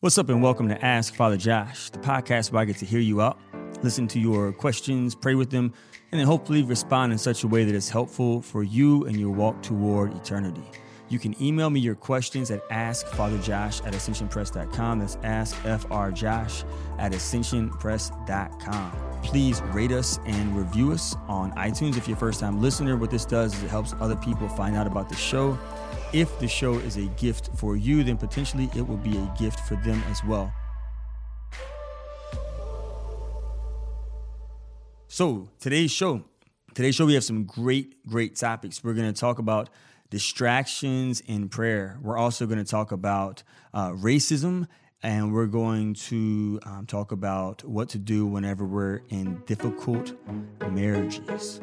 What's up, and welcome to Ask Father Josh, the podcast where I get to hear you out, listen to your questions, pray with them, and then hopefully respond in such a way that is helpful for you and your walk toward eternity. You can email me your questions at askfatherjosh at ascensionpress.com. That's askfrjosh at ascensionpress.com. Please rate us and review us on iTunes if you're a first time listener. What this does is it helps other people find out about the show. If the show is a gift for you, then potentially it will be a gift for them as well. So, today's show, today's show, we have some great, great topics. We're going to talk about distractions in prayer. We're also going to talk about uh, racism and we're going to um, talk about what to do whenever we're in difficult marriages.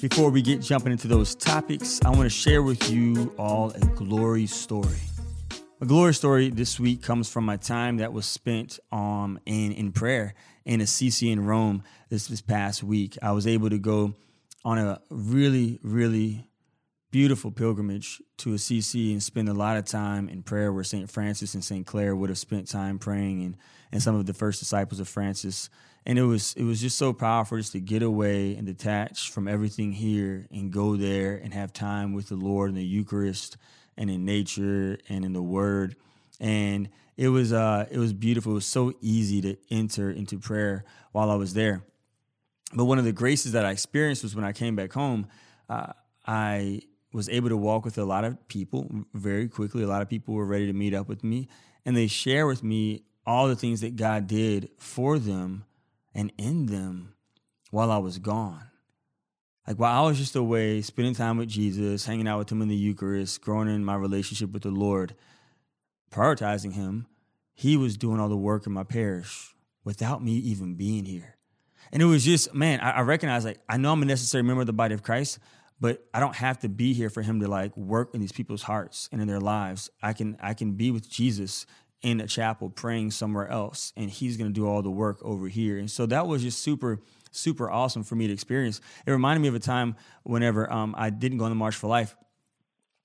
Before we get jumping into those topics, I want to share with you all a glory story. A glory story this week comes from my time that was spent um, in, in prayer in Assisi in Rome this, this past week. I was able to go on a really, really beautiful pilgrimage to Assisi and spend a lot of time in prayer where St. Francis and St. Clare would have spent time praying and, and some of the first disciples of Francis. And it was it was just so powerful just to get away and detach from everything here and go there and have time with the Lord in the Eucharist and in nature and in the word. And it was uh it was beautiful. It was so easy to enter into prayer while I was there. But one of the graces that I experienced was when I came back home, uh, I was able to walk with a lot of people very quickly. A lot of people were ready to meet up with me, and they share with me all the things that God did for them and in them while I was gone. Like while I was just away, spending time with Jesus, hanging out with Him in the Eucharist, growing in my relationship with the Lord, prioritizing Him, He was doing all the work in my parish without me even being here. And it was just, man, I, I recognize like I know I'm a necessary member of the body of Christ, but I don't have to be here for him to like work in these people's hearts and in their lives. I can I can be with Jesus in a chapel praying somewhere else and he's going to do all the work over here. And so that was just super super awesome for me to experience. It reminded me of a time whenever um, I didn't go on the March for Life.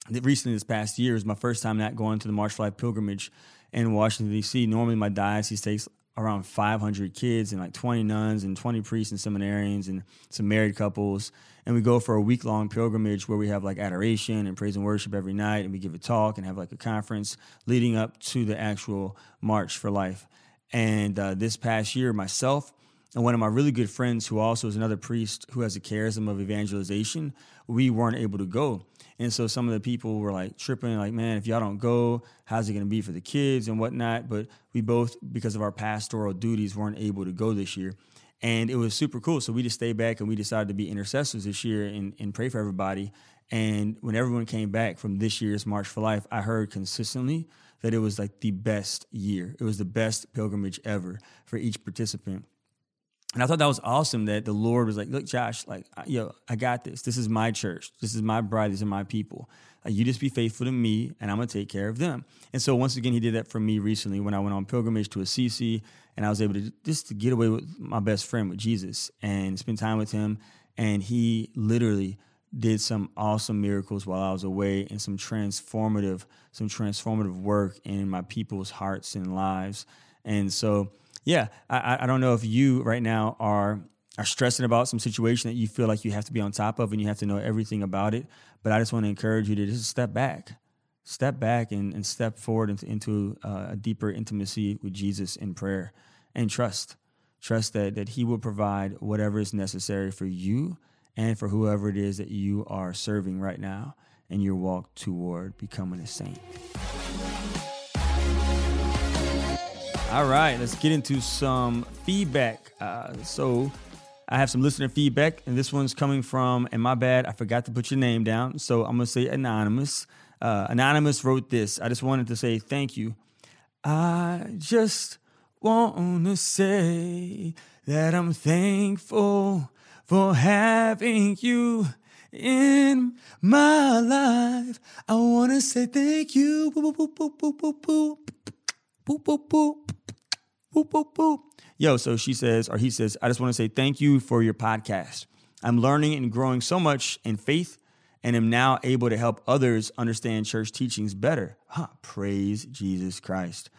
Recently, this past year was my first time not going to the March for Life pilgrimage in Washington D.C. Normally, my diocese takes around 500 kids and like 20 nuns and 20 priests and seminarians and some married couples. And we go for a week long pilgrimage where we have like adoration and praise and worship every night. And we give a talk and have like a conference leading up to the actual March for Life. And uh, this past year, myself and one of my really good friends, who also is another priest who has a charism of evangelization, we weren't able to go. And so some of the people were like tripping, like, man, if y'all don't go, how's it going to be for the kids and whatnot? But we both, because of our pastoral duties, weren't able to go this year. And it was super cool. So we just stayed back and we decided to be intercessors this year and, and pray for everybody. And when everyone came back from this year's March for Life, I heard consistently that it was like the best year. It was the best pilgrimage ever for each participant. And I thought that was awesome that the Lord was like, look, Josh, like, yo, I got this. This is my church. This is my bride. These are my people. Like, you just be faithful to me and I'm going to take care of them. And so once again, he did that for me recently when I went on pilgrimage to Assisi and I was able to just to get away with my best friend, with Jesus and spend time with him. And he literally did some awesome miracles while I was away and some transformative, some transformative work in my people's hearts and lives. And so, yeah, I, I don't know if you right now are are stressing about some situation that you feel like you have to be on top of and you have to know everything about it. But I just want to encourage you to just step back, step back and, and step forward into, into uh, a deeper intimacy with Jesus in prayer and trust. Trust that, that He will provide whatever is necessary for you and for whoever it is that you are serving right now in your walk toward becoming a saint. All right, let's get into some feedback. Uh, so, I have some listener feedback, and this one's coming from, and my bad, I forgot to put your name down. So, I'm going to say Anonymous. Uh, Anonymous wrote this. I just wanted to say thank you. I just want to say that I'm thankful for having you in my life. I want to say thank you. Boop, boop, boop, boop, boop, boop. Boop, boop, boop. Boop, boop, boop. Yo, so she says, or he says, I just want to say thank you for your podcast. I'm learning and growing so much in faith and am now able to help others understand church teachings better. Huh, praise Jesus Christ.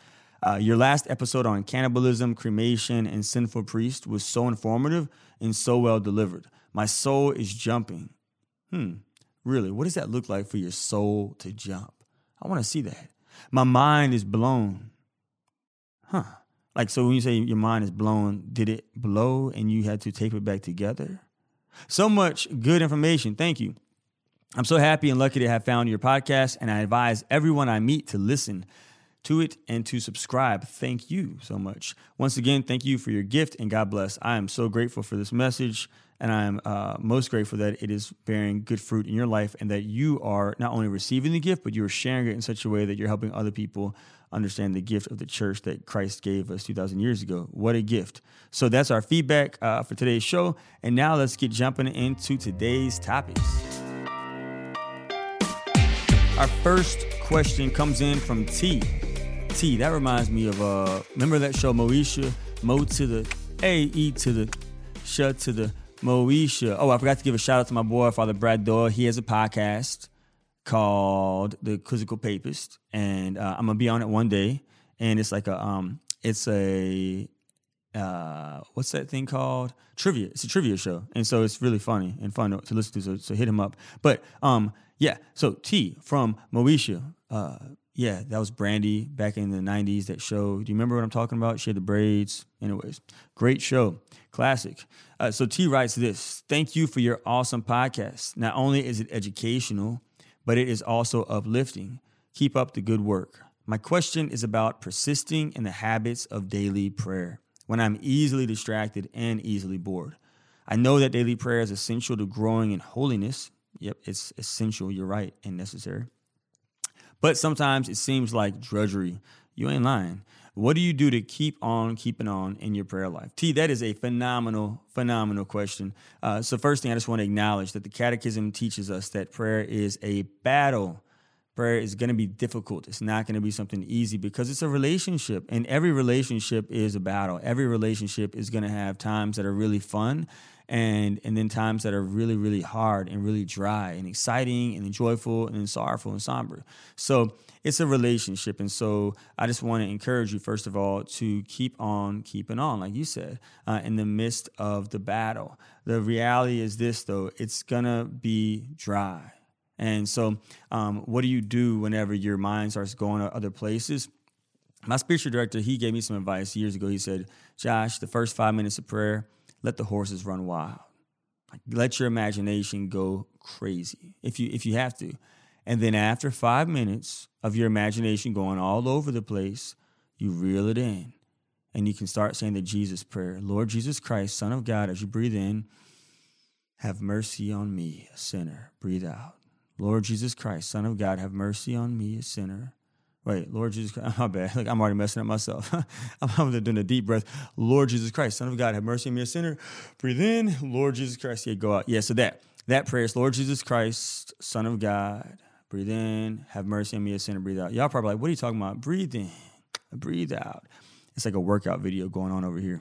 Uh, your last episode on cannibalism, cremation, and sinful priest was so informative and so well delivered. My soul is jumping. Hmm, really, what does that look like for your soul to jump? I want to see that. My mind is blown. Huh. Like, so when you say your mind is blown, did it blow and you had to tape it back together? So much good information. Thank you. I'm so happy and lucky to have found your podcast, and I advise everyone I meet to listen to it and to subscribe. Thank you so much. Once again, thank you for your gift and God bless. I am so grateful for this message and I am uh, most grateful that it is bearing good fruit in your life and that you are not only receiving the gift, but you are sharing it in such a way that you're helping other people understand the gift of the church that Christ gave us 2,000 years ago. What a gift. So that's our feedback uh, for today's show. And now let's get jumping into today's topics. Our first question comes in from T. T, that reminds me of, uh, remember that show, Moesha? Mo to the A, E to the, shut to the, Moesha. Oh, I forgot to give a shout out to my boy, Father Brad Doyle. He has a podcast called The Quizzical Papist, and uh, I'm gonna be on it one day. And it's like a um, it's a uh, what's that thing called? Trivia. It's a trivia show, and so it's really funny and fun to, listen to. So, so hit him up. But um, yeah. So T from Moesha. Uh, yeah, that was Brandy back in the '90s. That show. Do you remember what I'm talking about? She had the braids. Anyways, great show, classic. Uh, so T writes this Thank you for your awesome podcast. Not only is it educational, but it is also uplifting. Keep up the good work. My question is about persisting in the habits of daily prayer when I'm easily distracted and easily bored. I know that daily prayer is essential to growing in holiness. Yep, it's essential, you're right, and necessary. But sometimes it seems like drudgery. You ain't lying. What do you do to keep on keeping on in your prayer life? T, that is a phenomenal, phenomenal question. Uh, so, first thing, I just want to acknowledge that the Catechism teaches us that prayer is a battle. Prayer is going to be difficult. It's not going to be something easy because it's a relationship, and every relationship is a battle. Every relationship is going to have times that are really fun and and then times that are really really hard and really dry and exciting and joyful and sorrowful and somber so it's a relationship and so i just want to encourage you first of all to keep on keeping on like you said uh, in the midst of the battle the reality is this though it's gonna be dry and so um, what do you do whenever your mind starts going to other places my spiritual director he gave me some advice years ago he said josh the first five minutes of prayer let the horses run wild. Let your imagination go crazy if you if you have to. And then after five minutes of your imagination going all over the place, you reel it in. And you can start saying the Jesus prayer Lord Jesus Christ, Son of God, as you breathe in, have mercy on me, a sinner. Breathe out. Lord Jesus Christ, Son of God, have mercy on me, a sinner. Wait, Lord Jesus Christ, my bad. Look, I'm already messing up myself. I'm doing a deep breath. Lord Jesus Christ, Son of God, have mercy on me, a sinner. Breathe in. Lord Jesus Christ, yeah, go out. Yeah, so that that prayer is Lord Jesus Christ, Son of God, breathe in, have mercy on me, a sinner. Breathe out. Y'all probably like, what are you talking about? Breathe in, breathe out. It's like a workout video going on over here.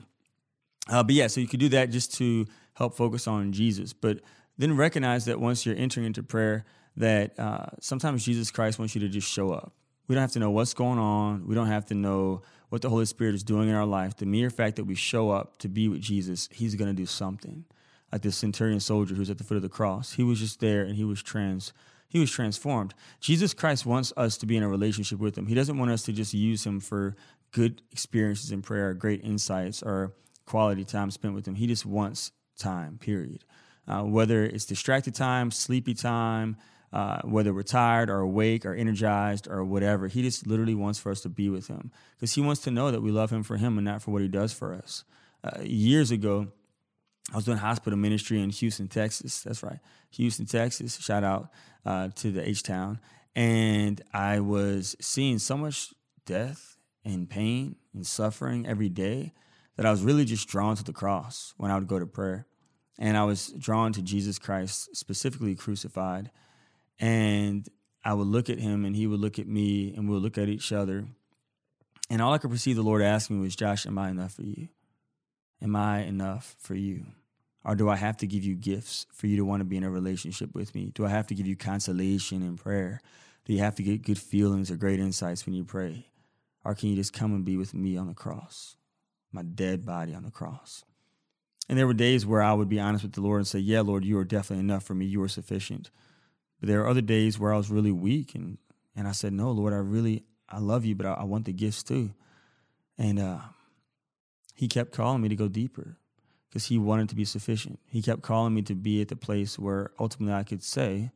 Uh, but yeah, so you could do that just to help focus on Jesus. But then recognize that once you're entering into prayer, that uh, sometimes Jesus Christ wants you to just show up we don't have to know what's going on. We don't have to know what the Holy Spirit is doing in our life. The mere fact that we show up to be with Jesus, He's going to do something. Like the centurion soldier who's at the foot of the cross, he was just there and he was trans. He was transformed. Jesus Christ wants us to be in a relationship with Him. He doesn't want us to just use Him for good experiences in prayer, great insights, or quality time spent with Him. He just wants time. Period. Uh, whether it's distracted time, sleepy time, uh, whether we're tired or awake or energized or whatever. He just literally wants for us to be with him because he wants to know that we love him for him and not for what he does for us. Uh, years ago, I was doing hospital ministry in Houston, Texas. That's right, Houston, Texas. Shout out uh, to the H Town. And I was seeing so much death and pain and suffering every day that I was really just drawn to the cross when I would go to prayer. And I was drawn to Jesus Christ, specifically crucified. And I would look at him and he would look at me and we would look at each other. And all I could perceive the Lord asking was, Josh, am I enough for you? Am I enough for you? Or do I have to give you gifts for you to want to be in a relationship with me? Do I have to give you consolation in prayer? Do you have to get good feelings or great insights when you pray? Or can you just come and be with me on the cross, my dead body on the cross? And there were days where I would be honest with the Lord and say, Yeah, Lord, you are definitely enough for me. You are sufficient. But there are other days where I was really weak and, and I said, No, Lord, I really, I love you, but I, I want the gifts too. And uh, he kept calling me to go deeper because he wanted to be sufficient. He kept calling me to be at the place where ultimately I could say,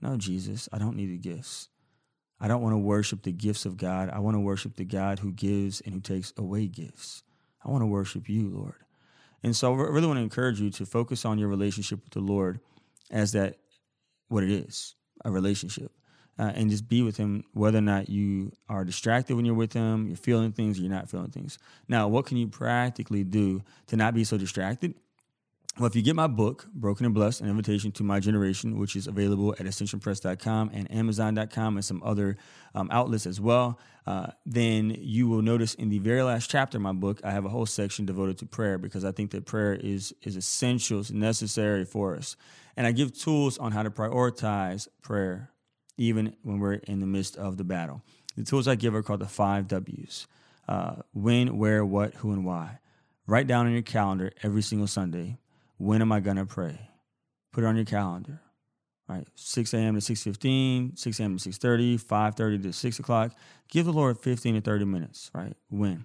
No, Jesus, I don't need the gifts. I don't want to worship the gifts of God. I want to worship the God who gives and who takes away gifts. I want to worship you, Lord. And so I really want to encourage you to focus on your relationship with the Lord as that what it is, a relationship. Uh, and just be with him whether or not you are distracted when you're with him, you're feeling things, or you're not feeling things. Now, what can you practically do to not be so distracted? Well, if you get my book, Broken and Blessed, An Invitation to My Generation, which is available at ascensionpress.com and amazon.com and some other um, outlets as well, uh, then you will notice in the very last chapter of my book, I have a whole section devoted to prayer because I think that prayer is, is essential, it's necessary for us. And I give tools on how to prioritize prayer, even when we're in the midst of the battle. The tools I give are called the five W's uh, when, where, what, who, and why. Write down on your calendar every single Sunday when am I going to pray? Put it on your calendar. Right, 6 a.m. to 6.15, 6 a.m. to 6.30, 5.30 to 6 o'clock. Give the Lord 15 to 30 minutes, right? When?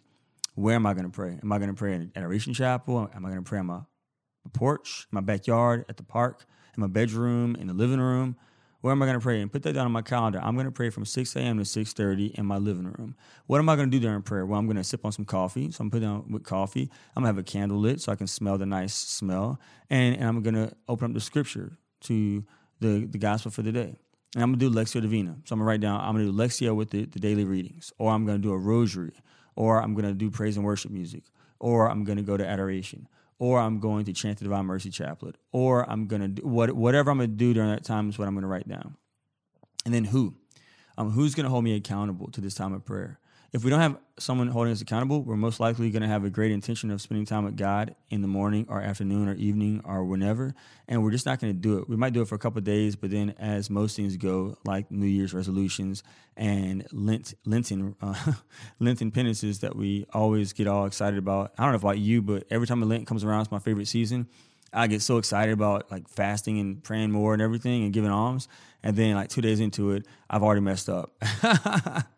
Where am I going to pray? Am I going to pray in Adoration Chapel? Am I going to pray on my, my porch, my backyard, at the park, in my bedroom, in the living room? Where am I going to pray? And put that down on my calendar. I'm going to pray from 6 a.m. to 6:30 in my living room. What am I going to do during prayer? Well, I'm going to sip on some coffee. So I'm putting down with coffee. I'm going to have a candle lit so I can smell the nice smell. And, and I'm going to open up the scripture to the, the gospel for the day. And I'm going to do Lectio Divina. So I'm going to write down, I'm going to do Lectio with the, the daily readings. Or I'm going to do a rosary. Or I'm going to do praise and worship music. Or I'm going to go to adoration or I'm going to chant the Divine Mercy Chaplet, or I'm going to do what, whatever I'm going to do during that time is what I'm going to write down. And then who? Um, who's going to hold me accountable to this time of prayer? If we don't have someone holding us accountable, we're most likely going to have a great intention of spending time with God in the morning or afternoon or evening or whenever, and we're just not going to do it. We might do it for a couple days, but then as most things go, like New Year's resolutions and Lent, Lenten, uh, Lenten penances that we always get all excited about. I don't know about you, but every time Lent comes around, it's my favorite season. I get so excited about like fasting and praying more and everything and giving alms. And then like two days into it, I've already messed up.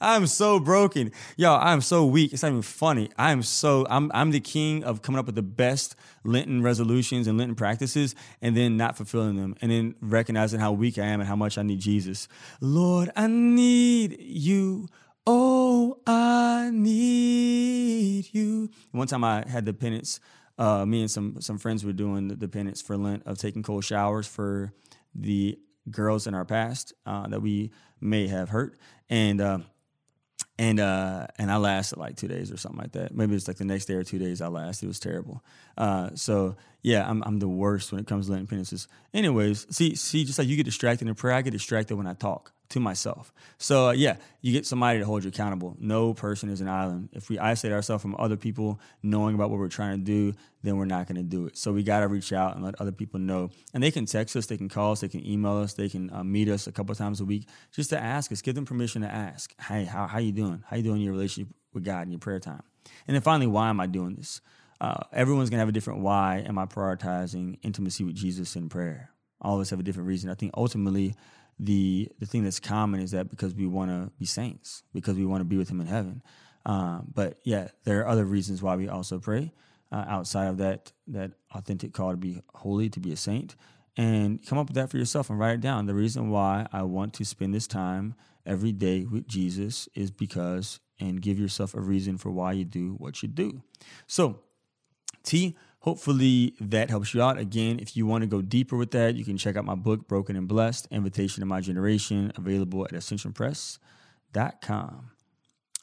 I'm so broken. Yo, I'm so weak. It's not even funny. I'm so I'm I'm the king of coming up with the best Lenten resolutions and Lenten practices and then not fulfilling them and then recognizing how weak I am and how much I need Jesus. Lord, I need you. Oh, I need you. One time I had the penance, uh, me and some some friends were doing the, the penance for Lent of taking cold showers for the girls in our past uh, that we may have hurt, and uh, and uh, and I lasted like two days or something like that. Maybe it's like the next day or two days I lasted. It was terrible. Uh, so yeah, I'm I'm the worst when it comes to Lenten penances. Anyways, see see, just like you get distracted in prayer, I get distracted when I talk to myself. So uh, yeah, you get somebody to hold you accountable. No person is an island. If we isolate ourselves from other people knowing about what we're trying to do, then we're not going to do it. So we got to reach out and let other people know. And they can text us, they can call us, they can email us, they can uh, meet us a couple times a week just to ask us. Give them permission to ask. Hey, how how you doing? How you doing in your relationship with God in your prayer time? And then finally, why am I doing this? Uh, everyone's gonna have a different why. Am I prioritizing intimacy with Jesus in prayer? All of us have a different reason. I think ultimately the the thing that's common is that because we want to be saints, because we want to be with Him in heaven. Um, but yeah, there are other reasons why we also pray uh, outside of that that authentic call to be holy, to be a saint, and come up with that for yourself and write it down. The reason why I want to spend this time every day with Jesus is because, and give yourself a reason for why you do what you do. So, T Hopefully that helps you out. Again, if you want to go deeper with that, you can check out my book, Broken and Blessed Invitation to My Generation, available at ascensionpress.com.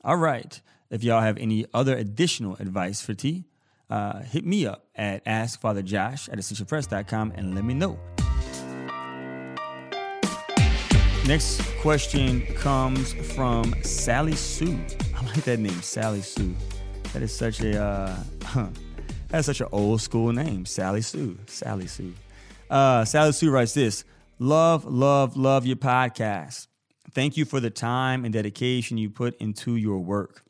All right. If y'all have any other additional advice for T, uh, hit me up at askfatherjosh at ascensionpress.com and let me know. Next question comes from Sally Sue. I like that name, Sally Sue. That is such a uh, That's such an old school name, Sally Sue. Sally Sue. Uh, Sally Sue writes this Love, love, love your podcast. Thank you for the time and dedication you put into your work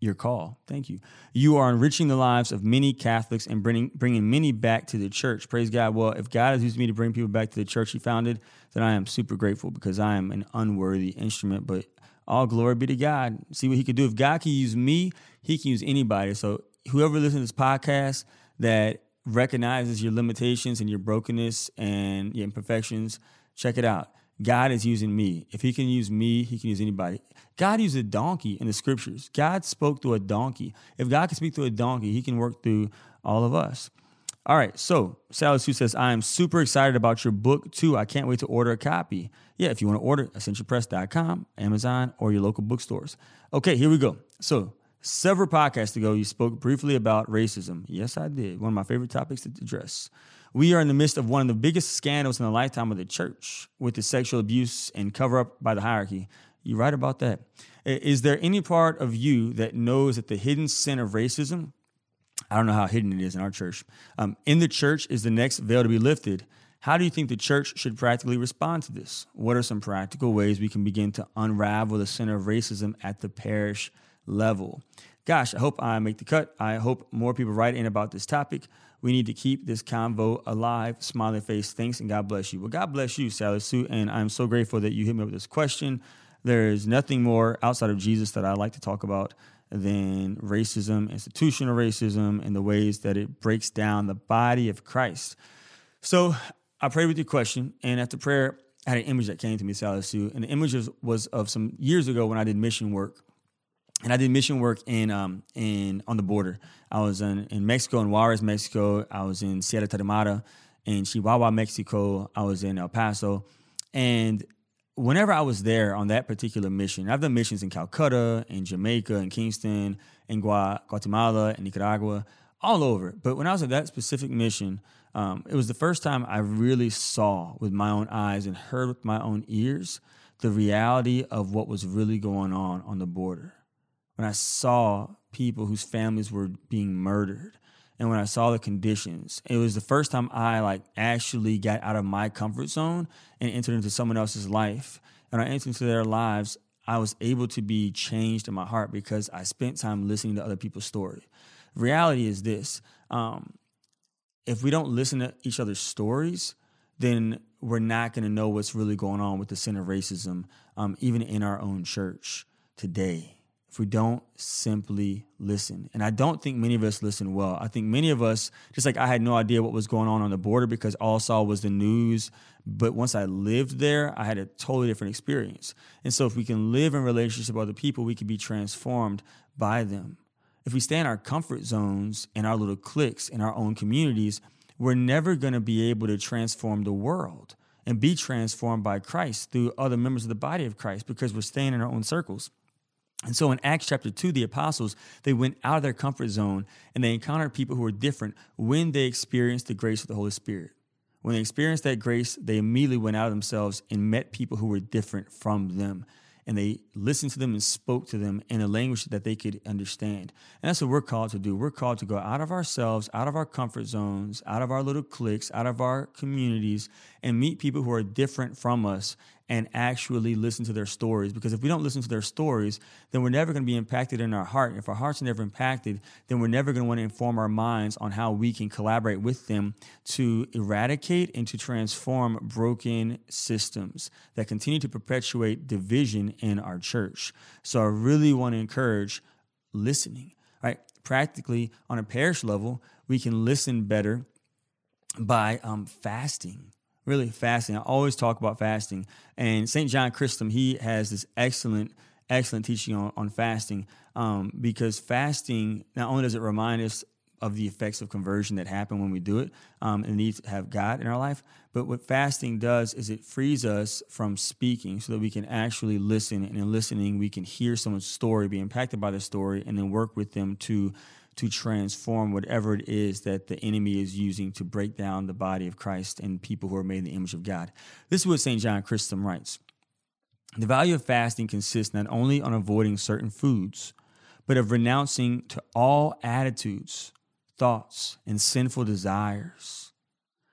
your call. Thank you. You are enriching the lives of many Catholics and bringing, bringing many back to the church. Praise God. Well, if God has used me to bring people back to the church he founded, then I am super grateful because I am an unworthy instrument. But all glory be to God. See what he could do. If God can use me, he can use anybody. So whoever listens to this podcast that recognizes your limitations and your brokenness and your imperfections, check it out. God is using me. If he can use me, he can use anybody. God used a donkey in the scriptures. God spoke through a donkey. If God can speak through a donkey, he can work through all of us. All right, so Sally Sue says, I am super excited about your book too. I can't wait to order a copy. Yeah, if you want to order, ascensionpress.com, Amazon, or your local bookstores. Okay, here we go. So, several podcasts ago, you spoke briefly about racism. Yes, I did. One of my favorite topics to address. We are in the midst of one of the biggest scandals in the lifetime of the church with the sexual abuse and cover up by the hierarchy. You write about that. Is there any part of you that knows that the hidden sin of racism, I don't know how hidden it is in our church, um, in the church is the next veil to be lifted? How do you think the church should practically respond to this? What are some practical ways we can begin to unravel the center of racism at the parish level? Gosh, I hope I make the cut. I hope more people write in about this topic. We need to keep this convo alive. Smiley face, thanks, and God bless you. Well, God bless you, Sally Sue, and I'm so grateful that you hit me with this question. There is nothing more outside of Jesus that I like to talk about than racism, institutional racism, and the ways that it breaks down the body of Christ. So I prayed with your question, and after prayer, I had an image that came to me, Sally Sue, and the image was, of some years ago when I did mission work and I did mission work in um in on the border. I was in, in Mexico, in Juarez, Mexico. I was in Sierra Tarahumara, in Chihuahua, Mexico. I was in El Paso, and whenever I was there on that particular mission, I've done missions in Calcutta, in Jamaica, in Kingston, in Gua- Guatemala, in Nicaragua, all over. But when I was at that specific mission, um, it was the first time I really saw with my own eyes and heard with my own ears the reality of what was really going on on the border when I saw people whose families were being murdered and when I saw the conditions. It was the first time I like actually got out of my comfort zone and entered into someone else's life. And I entered into their lives, I was able to be changed in my heart because I spent time listening to other people's story. Reality is this: um, if we don't listen to each other's stories, then we're not going to know what's really going on with the sin of racism, um, even in our own church today if we don't simply listen. And I don't think many of us listen well. I think many of us, just like I had no idea what was going on on the border because all I saw was the news. But once I lived there, I had a totally different experience. And so if we can live in relationship with other people, we can be transformed by them. If we stay in our comfort zones and our little cliques in our own communities, we're never going to be able to transform the world and be transformed by Christ through other members of the body of Christ because we're staying in our own circles. And so in Acts chapter 2, the apostles, they went out of their comfort zone and they encountered people who were different when they experienced the grace of the Holy Spirit. When they experienced that grace, they immediately went out of themselves and met people who were different from them and they listened to them and spoke to them in a language that they could understand. And that's what we're called to do. We're called to go out of ourselves, out of our comfort zones, out of our little cliques, out of our communities, and meet people who are different from us and actually listen to their stories. Because if we don't listen to their stories, then we're never going to be impacted in our heart. If our hearts are never impacted, then we're never going to want to inform our minds on how we can collaborate with them to eradicate and to transform broken systems that continue to perpetuate division in our church. So I really want to encourage listening, right? Practically on a parish level, we can listen better by um, fasting really fasting. I always talk about fasting. And St. John Chrysostom, he has this excellent, excellent teaching on, on fasting um, because fasting, not only does it remind us of the effects of conversion that happen when we do it um, and need to have God in our life. But what fasting does is it frees us from speaking so that we can actually listen. And in listening, we can hear someone's story, be impacted by the story, and then work with them to to transform whatever it is that the enemy is using to break down the body of Christ and people who are made in the image of God. This is what St. John Chrysostom writes. The value of fasting consists not only on avoiding certain foods, but of renouncing to all attitudes, thoughts and sinful desires.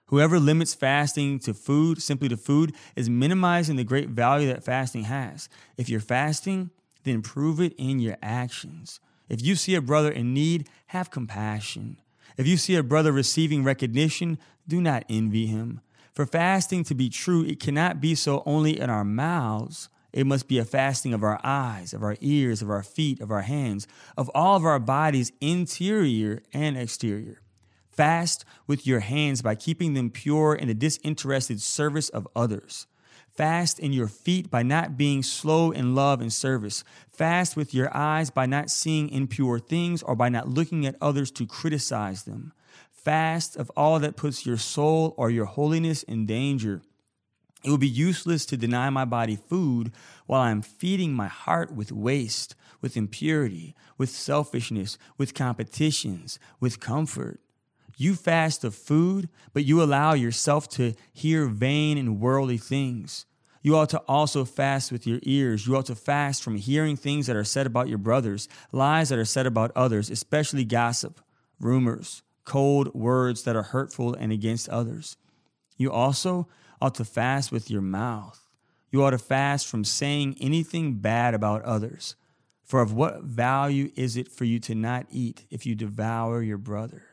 Whoever limits fasting to food, simply to food, is minimizing the great value that fasting has. If you're fasting, then prove it in your actions. If you see a brother in need, have compassion. If you see a brother receiving recognition, do not envy him. For fasting to be true, it cannot be so only in our mouths. It must be a fasting of our eyes, of our ears, of our feet, of our hands, of all of our bodies, interior and exterior. Fast with your hands by keeping them pure in the disinterested service of others. Fast in your feet by not being slow in love and service. Fast with your eyes by not seeing impure things or by not looking at others to criticize them. Fast of all that puts your soul or your holiness in danger. It would be useless to deny my body food while I'm feeding my heart with waste, with impurity, with selfishness, with competitions, with comfort. You fast of food, but you allow yourself to hear vain and worldly things. You ought to also fast with your ears. You ought to fast from hearing things that are said about your brothers, lies that are said about others, especially gossip, rumors, cold words that are hurtful and against others. You also ought to fast with your mouth. You ought to fast from saying anything bad about others. For of what value is it for you to not eat if you devour your brother?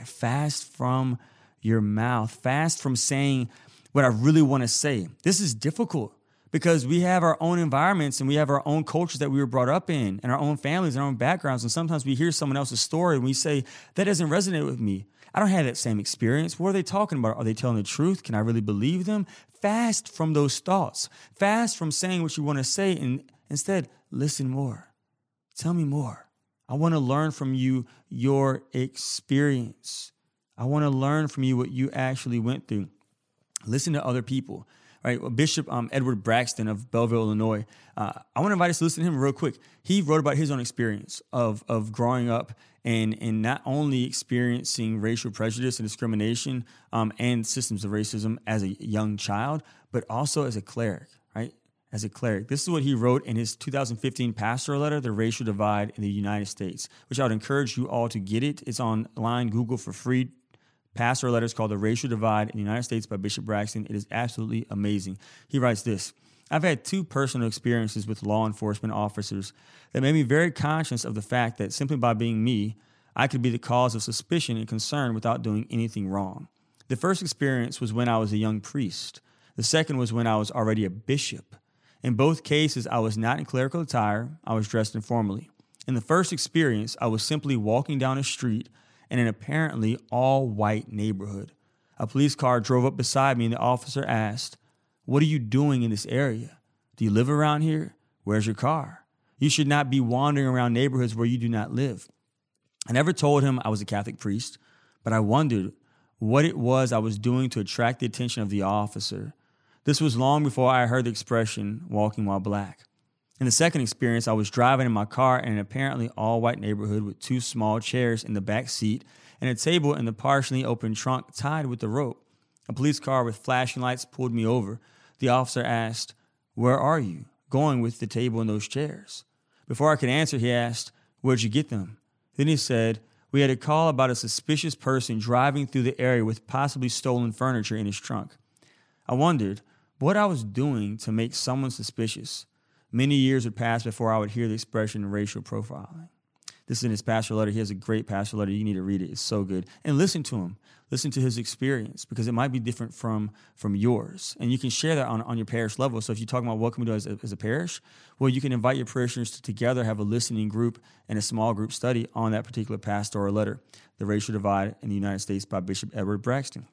Fast from your mouth. Fast from saying what I really want to say. This is difficult because we have our own environments and we have our own cultures that we were brought up in and our own families and our own backgrounds. And sometimes we hear someone else's story and we say, that doesn't resonate with me. I don't have that same experience. What are they talking about? Are they telling the truth? Can I really believe them? Fast from those thoughts. Fast from saying what you want to say and instead listen more. Tell me more. I want to learn from you your experience. I want to learn from you what you actually went through. Listen to other people. Right, Bishop um, Edward Braxton of Belleville, Illinois. Uh, I want to invite us to listen to him real quick. He wrote about his own experience of of growing up and and not only experiencing racial prejudice and discrimination um, and systems of racism as a young child, but also as a cleric as a cleric. This is what he wrote in his 2015 pastoral letter, The Racial Divide in the United States, which I would encourage you all to get it. It's online, Google for free. Pastoral letters called The Racial Divide in the United States by Bishop Braxton. It is absolutely amazing. He writes this I've had two personal experiences with law enforcement officers that made me very conscious of the fact that simply by being me, I could be the cause of suspicion and concern without doing anything wrong. The first experience was when I was a young priest. The second was when I was already a bishop. In both cases, I was not in clerical attire, I was dressed informally. In the first experience, I was simply walking down a street in an apparently all white neighborhood. A police car drove up beside me, and the officer asked, What are you doing in this area? Do you live around here? Where's your car? You should not be wandering around neighborhoods where you do not live. I never told him I was a Catholic priest, but I wondered what it was I was doing to attract the attention of the officer. This was long before I heard the expression walking while black. In the second experience, I was driving in my car in an apparently all white neighborhood with two small chairs in the back seat and a table in the partially open trunk tied with a rope. A police car with flashing lights pulled me over. The officer asked, Where are you? Going with the table and those chairs. Before I could answer, he asked, Where'd you get them? Then he said, We had a call about a suspicious person driving through the area with possibly stolen furniture in his trunk. I wondered, what I was doing to make someone suspicious. Many years would pass before I would hear the expression racial profiling. This is in his pastoral letter. He has a great pastoral letter. You need to read it. It's so good. And listen to him. Listen to his experience because it might be different from from yours. And you can share that on, on your parish level. So if you're talking about what can we do as a, as a parish, well, you can invite your parishioners to together have a listening group and a small group study on that particular pastoral letter, The Racial Divide in the United States by Bishop Edward Braxton.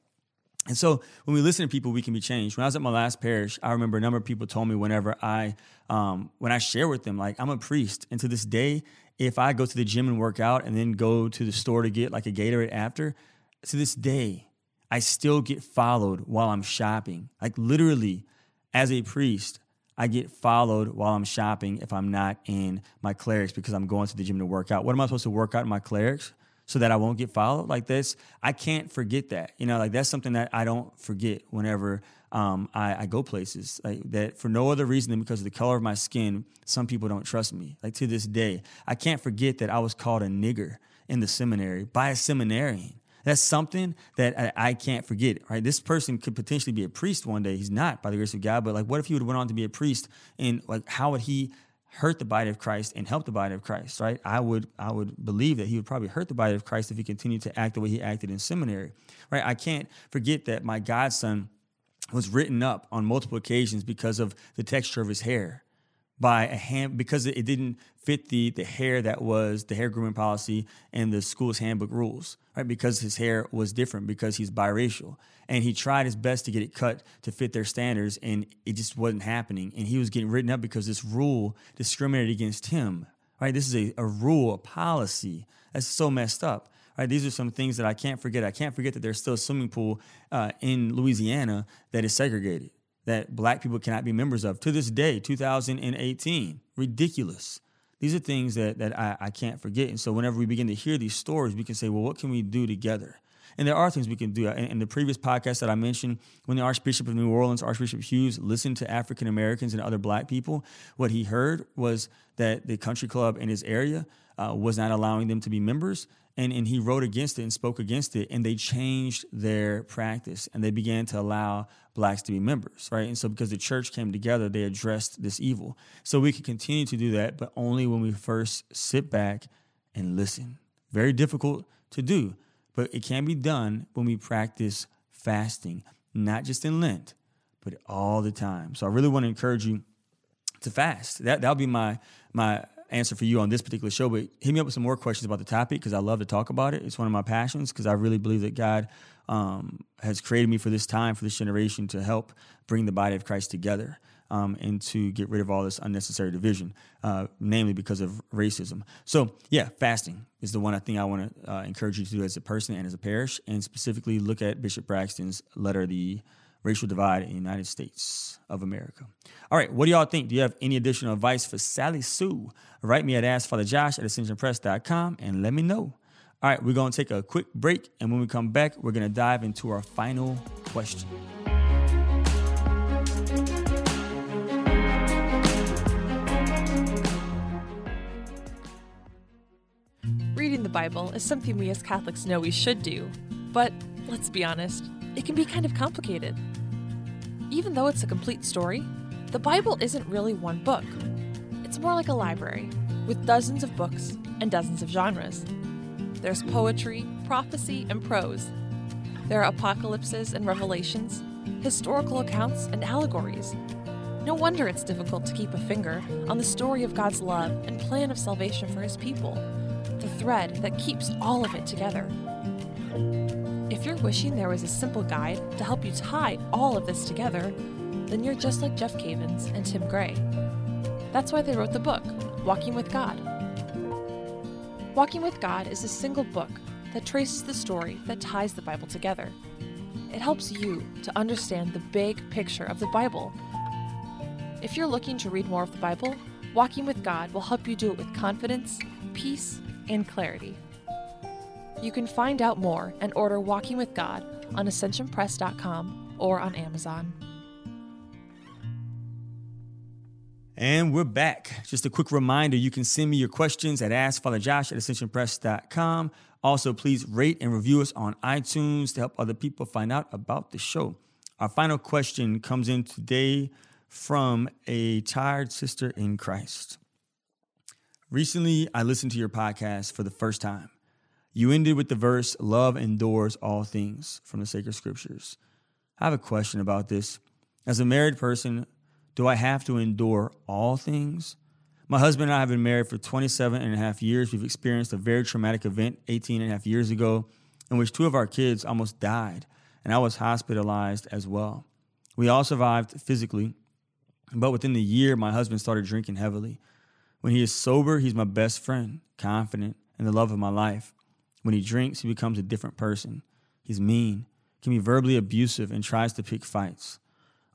And so when we listen to people, we can be changed. When I was at my last parish, I remember a number of people told me whenever I, um, when I share with them, like I'm a priest, and to this day, if I go to the gym and work out and then go to the store to get like a Gatorade after, to this day, I still get followed while I'm shopping. Like literally, as a priest, I get followed while I'm shopping if I'm not in my clerics because I'm going to the gym to work out. What am I supposed to work out in my clerics? So that I won't get followed like this. I can't forget that. You know, like that's something that I don't forget whenever um, I, I, go places. Like that for no other reason than because of the color of my skin, some people don't trust me. Like to this day, I can't forget that I was called a nigger in the seminary by a seminarian. That's something that I, I, can't forget, right? This person could potentially be a priest one day. He's not by the grace of God, but like, what if he would have went on to be a priest? And like, how would he hurt the body of Christ and help the body of Christ, right? I would I would believe that he would probably hurt the body of Christ if he continued to act the way he acted in seminary, right? I can't forget that my godson was written up on multiple occasions because of the texture of his hair by a hand because it didn't fit the the hair that was the hair grooming policy and the school's handbook rules right? Because his hair was different because he's biracial. And he tried his best to get it cut to fit their standards and it just wasn't happening. And he was getting written up because this rule discriminated against him right? This is a, a rule a policy. That's so messed up right? These are some things that i can't forget. I can't forget that there's still a swimming pool uh, in louisiana that is segregated that black people cannot be members of to this day, 2018. Ridiculous. These are things that, that I, I can't forget. And so whenever we begin to hear these stories, we can say, well, what can we do together? And there are things we can do. In, in the previous podcast that I mentioned, when the Archbishop of New Orleans, Archbishop Hughes, listened to African Americans and other black people, what he heard was that the country club in his area uh, was not allowing them to be members and, and he wrote against it and spoke against it and they changed their practice and they began to allow blacks to be members right? And so because the church came together they addressed this evil. So we can continue to do that but only when we first sit back and listen. Very difficult to do but it can be done when we practice fasting not just in lent but all the time. So i really want to encourage you to fast. That that'll be my my answer for you on this particular show, but hit me up with some more questions about the topic because I love to talk about it. It's one of my passions because I really believe that God um, has created me for this time, for this generation, to help bring the body of Christ together. Um, and to get rid of all this unnecessary division, uh, namely because of racism. So, yeah, fasting is the one I think I want to uh, encourage you to do as a person and as a parish, and specifically look at Bishop Braxton's letter, the racial divide in the United States of America. All right, what do y'all think? Do you have any additional advice for Sally Sue? Write me at AskFatherJosh at AscensionPress.com and let me know. All right, we're going to take a quick break, and when we come back, we're going to dive into our final question. Reading the Bible is something we as Catholics know we should do, but let's be honest, it can be kind of complicated. Even though it's a complete story, the Bible isn't really one book. It's more like a library, with dozens of books and dozens of genres. There's poetry, prophecy, and prose. There are apocalypses and revelations, historical accounts, and allegories. No wonder it's difficult to keep a finger on the story of God's love and plan of salvation for His people, the thread that keeps all of it together. If you're wishing there was a simple guide to help you tie all of this together, then you're just like Jeff Cavins and Tim Gray. That's why they wrote the book, Walking with God. Walking with God is a single book that traces the story that ties the Bible together. It helps you to understand the big picture of the Bible. If you're looking to read more of the Bible, Walking with God will help you do it with confidence, peace, and clarity. You can find out more and order Walking with God on ascensionpress.com or on Amazon. And we're back. Just a quick reminder you can send me your questions at AskFatherJosh at ascensionpress.com. Also, please rate and review us on iTunes to help other people find out about the show. Our final question comes in today from a tired sister in Christ. Recently, I listened to your podcast for the first time. You ended with the verse, Love endures all things from the sacred scriptures. I have a question about this. As a married person, do I have to endure all things? My husband and I have been married for 27 and a half years. We've experienced a very traumatic event 18 and a half years ago in which two of our kids almost died, and I was hospitalized as well. We all survived physically, but within the year, my husband started drinking heavily. When he is sober, he's my best friend, confident, and the love of my life. When he drinks, he becomes a different person. He's mean, can be verbally abusive, and tries to pick fights.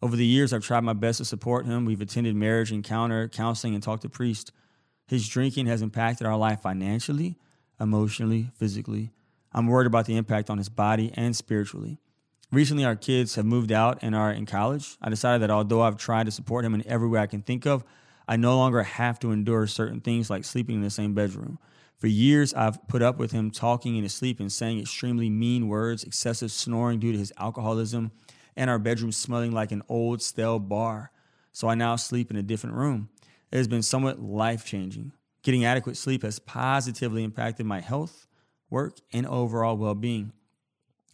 Over the years, I've tried my best to support him. We've attended marriage encounter, counseling, and talked to priests. His drinking has impacted our life financially, emotionally, physically. I'm worried about the impact on his body and spiritually. Recently, our kids have moved out and are in college. I decided that although I've tried to support him in every way I can think of, I no longer have to endure certain things like sleeping in the same bedroom. For years, I've put up with him talking in his sleep and saying extremely mean words, excessive snoring due to his alcoholism, and our bedroom smelling like an old, stale bar. So I now sleep in a different room. It has been somewhat life changing. Getting adequate sleep has positively impacted my health, work, and overall well being.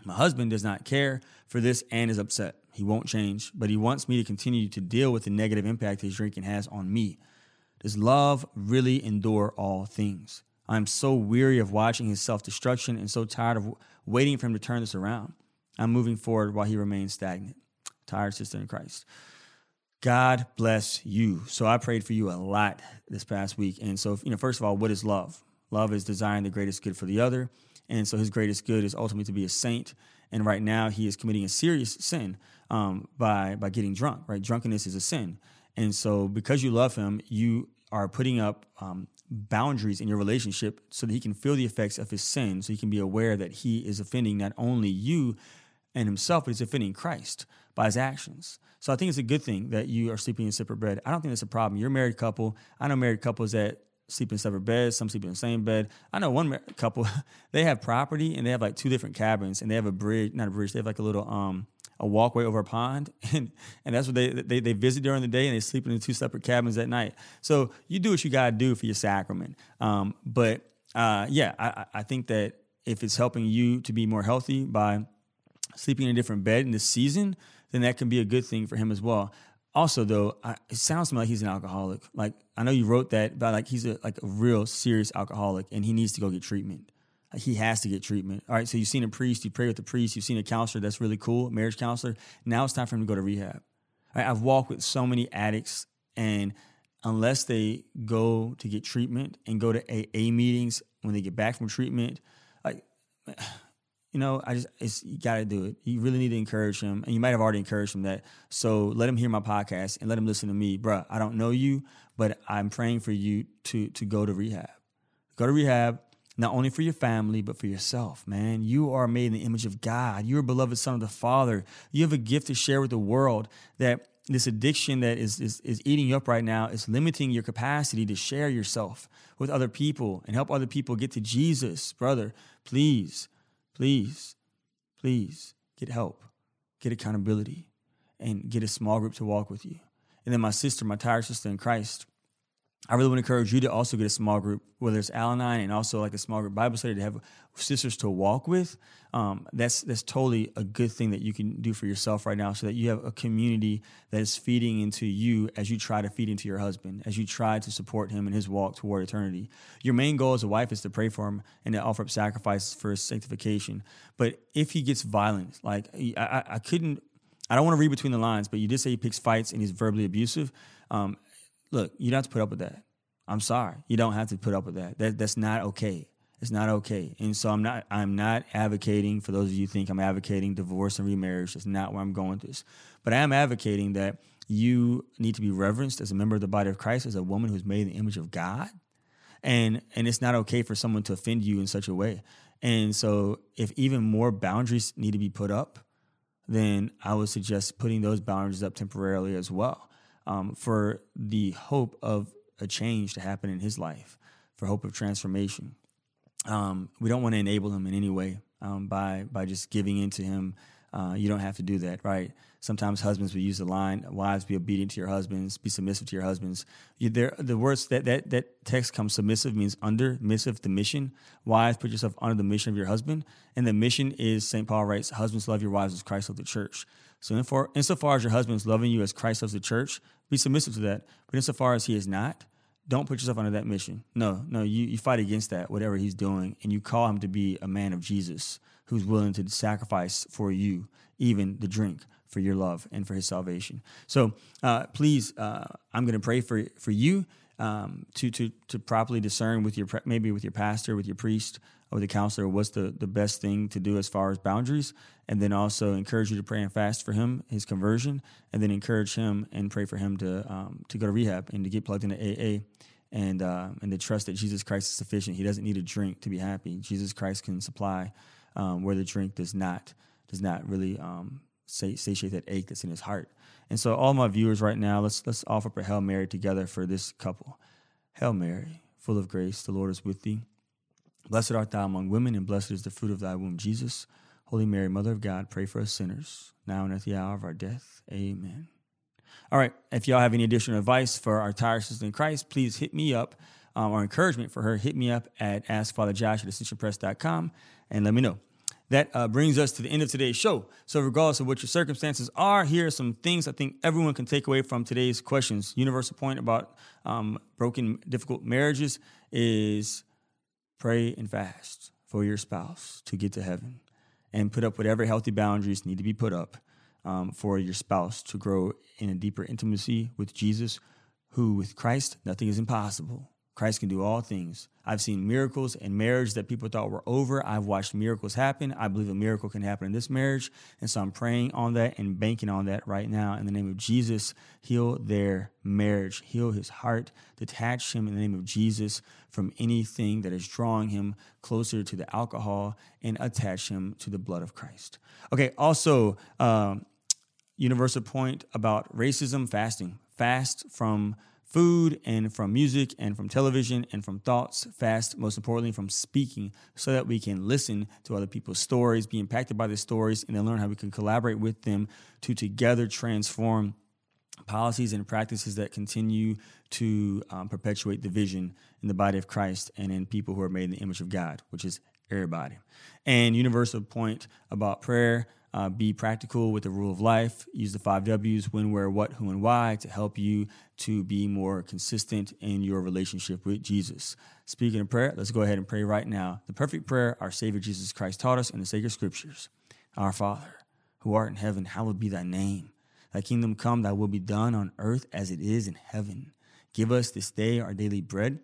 My husband does not care for this and is upset. He won't change, but he wants me to continue to deal with the negative impact his drinking has on me. Does love really endure all things? I'm so weary of watching his self destruction and so tired of waiting for him to turn this around. I'm moving forward while he remains stagnant. Tired sister in Christ. God bless you. So I prayed for you a lot this past week. And so, you know, first of all, what is love? Love is desiring the greatest good for the other. And so his greatest good is ultimately to be a saint. And right now he is committing a serious sin um, by by getting drunk. Right, drunkenness is a sin. And so because you love him, you are putting up um, boundaries in your relationship so that he can feel the effects of his sin, so he can be aware that he is offending not only you and himself, but he's offending Christ by his actions. So I think it's a good thing that you are sleeping in separate bed. I don't think that's a problem. You're a married couple. I know married couples that sleep in separate beds. Some sleep in the same bed. I know one couple, they have property and they have like two different cabins and they have a bridge, not a bridge. They have like a little um a walkway over a pond, and and that's what they they they visit during the day and they sleep in the two separate cabins at night. So you do what you gotta do for your sacrament. Um, but uh, yeah, I I think that if it's helping you to be more healthy by sleeping in a different bed in this season, then that can be a good thing for him as well. Also, though, I, it sounds to me like he's an alcoholic. Like I know you wrote that, but like he's a like a real serious alcoholic, and he needs to go get treatment. He has to get treatment. All right, so you've seen a priest, you pray with the priest, you've seen a counselor that's really cool, marriage counselor. Now it's time for him to go to rehab. I've walked with so many addicts, and unless they go to get treatment and go to AA meetings when they get back from treatment, like you know, I just it's you got to do it. You really need to encourage him, and you might have already encouraged him that. So let him hear my podcast and let him listen to me, bruh. I don't know you, but I'm praying for you to to go to rehab. Go to rehab, not only for your family but for yourself, man. You are made in the image of God. You're a beloved son of the Father. You have a gift to share with the world. That this addiction that is, is is eating you up right now is limiting your capacity to share yourself with other people and help other people get to Jesus, brother. Please please, please get help, get accountability, and get a small group to walk with you. And then my sister, my tired sister in Christ, I really would encourage you to also get a small group, whether it's Al-Anon and also like a small group Bible study to have sisters to walk with. Um, that's that's totally a good thing that you can do for yourself right now, so that you have a community that is feeding into you as you try to feed into your husband, as you try to support him in his walk toward eternity. Your main goal as a wife is to pray for him and to offer up sacrifices for his sanctification. But if he gets violent, like I, I couldn't, I don't want to read between the lines, but you did say he picks fights and he's verbally abusive. Um, look, you don't have to put up with that. I'm sorry. You don't have to put up with that. That that's not okay. It's not okay. And so I'm not I'm not advocating for those of you think I'm advocating divorce and remarriage. That's not where I'm going with this. But I am advocating that you need to be reverenced as a member of the body of Christ, as a woman who's made in the image of God. And and it's not okay for someone to offend you in such a way. And so if even more boundaries need to be put up, then I would suggest putting those boundaries up temporarily as well um, for the hope of a change to happen in his life, for hope of transformation. Um, we don't want to enable him in any way um, by by just giving in to him. Uh, you don't have to do that, right? Sometimes husbands will use the line, "Wives, be obedient to your husbands, be submissive to your husbands." You, the words that that that text comes submissive means under, missive the mission. Wives, put yourself under the mission of your husband, and the mission is Saint Paul writes, "Husbands, love your wives as Christ loved the church." So, insofar as your husband is loving you as Christ loves the church, be submissive to that. But insofar as he is not, don't put yourself under that mission. No, no, you, you fight against that, whatever he's doing, and you call him to be a man of Jesus who's willing to sacrifice for you, even the drink for your love and for his salvation. So uh, please, uh, I'm going to pray for for you um, to to to properly discern with your maybe with your pastor, with your priest, or the counselor what's the, the best thing to do as far as boundaries and then also encourage you to pray and fast for him his conversion and then encourage him and pray for him to um, to go to rehab and to get plugged into aa and uh, and to trust that jesus christ is sufficient he doesn't need a drink to be happy jesus christ can supply um, where the drink does not does not really um, satiate that ache that's in his heart. And so, all my viewers right now, let's let's offer up a Hail Mary together for this couple. Hail Mary, full of grace, the Lord is with thee. Blessed art thou among women, and blessed is the fruit of thy womb, Jesus. Holy Mary, Mother of God, pray for us sinners, now and at the hour of our death. Amen. All right, if y'all have any additional advice for our tire sister in Christ, please hit me up um, or encouragement for her, hit me up at askfatherjosh at ascensionpress.com and let me know. That uh, brings us to the end of today's show. So, regardless of what your circumstances are, here are some things I think everyone can take away from today's questions. Universal point about um, broken, difficult marriages is pray and fast for your spouse to get to heaven and put up whatever healthy boundaries need to be put up um, for your spouse to grow in a deeper intimacy with Jesus, who with Christ, nothing is impossible. Christ can do all things. I've seen miracles in marriage that people thought were over. I've watched miracles happen. I believe a miracle can happen in this marriage. And so I'm praying on that and banking on that right now. In the name of Jesus, heal their marriage, heal his heart, detach him in the name of Jesus from anything that is drawing him closer to the alcohol and attach him to the blood of Christ. Okay, also, um, universal point about racism fasting. Fast from food and from music and from television and from thoughts, fast, most importantly, from speaking, so that we can listen to other people's stories, be impacted by their stories, and then learn how we can collaborate with them to together transform policies and practices that continue to um, perpetuate division in the body of Christ and in people who are made in the image of God, which is everybody. And universal point about prayer uh, be practical with the rule of life. Use the five W's when, where, what, who, and why to help you to be more consistent in your relationship with Jesus. Speaking of prayer, let's go ahead and pray right now. The perfect prayer our Savior Jesus Christ taught us in the sacred scriptures Our Father, who art in heaven, hallowed be thy name. Thy kingdom come, thy will be done on earth as it is in heaven. Give us this day our daily bread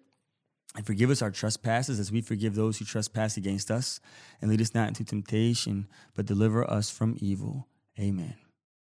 and forgive us our trespasses as we forgive those who trespass against us. And lead us not into temptation, but deliver us from evil. Amen.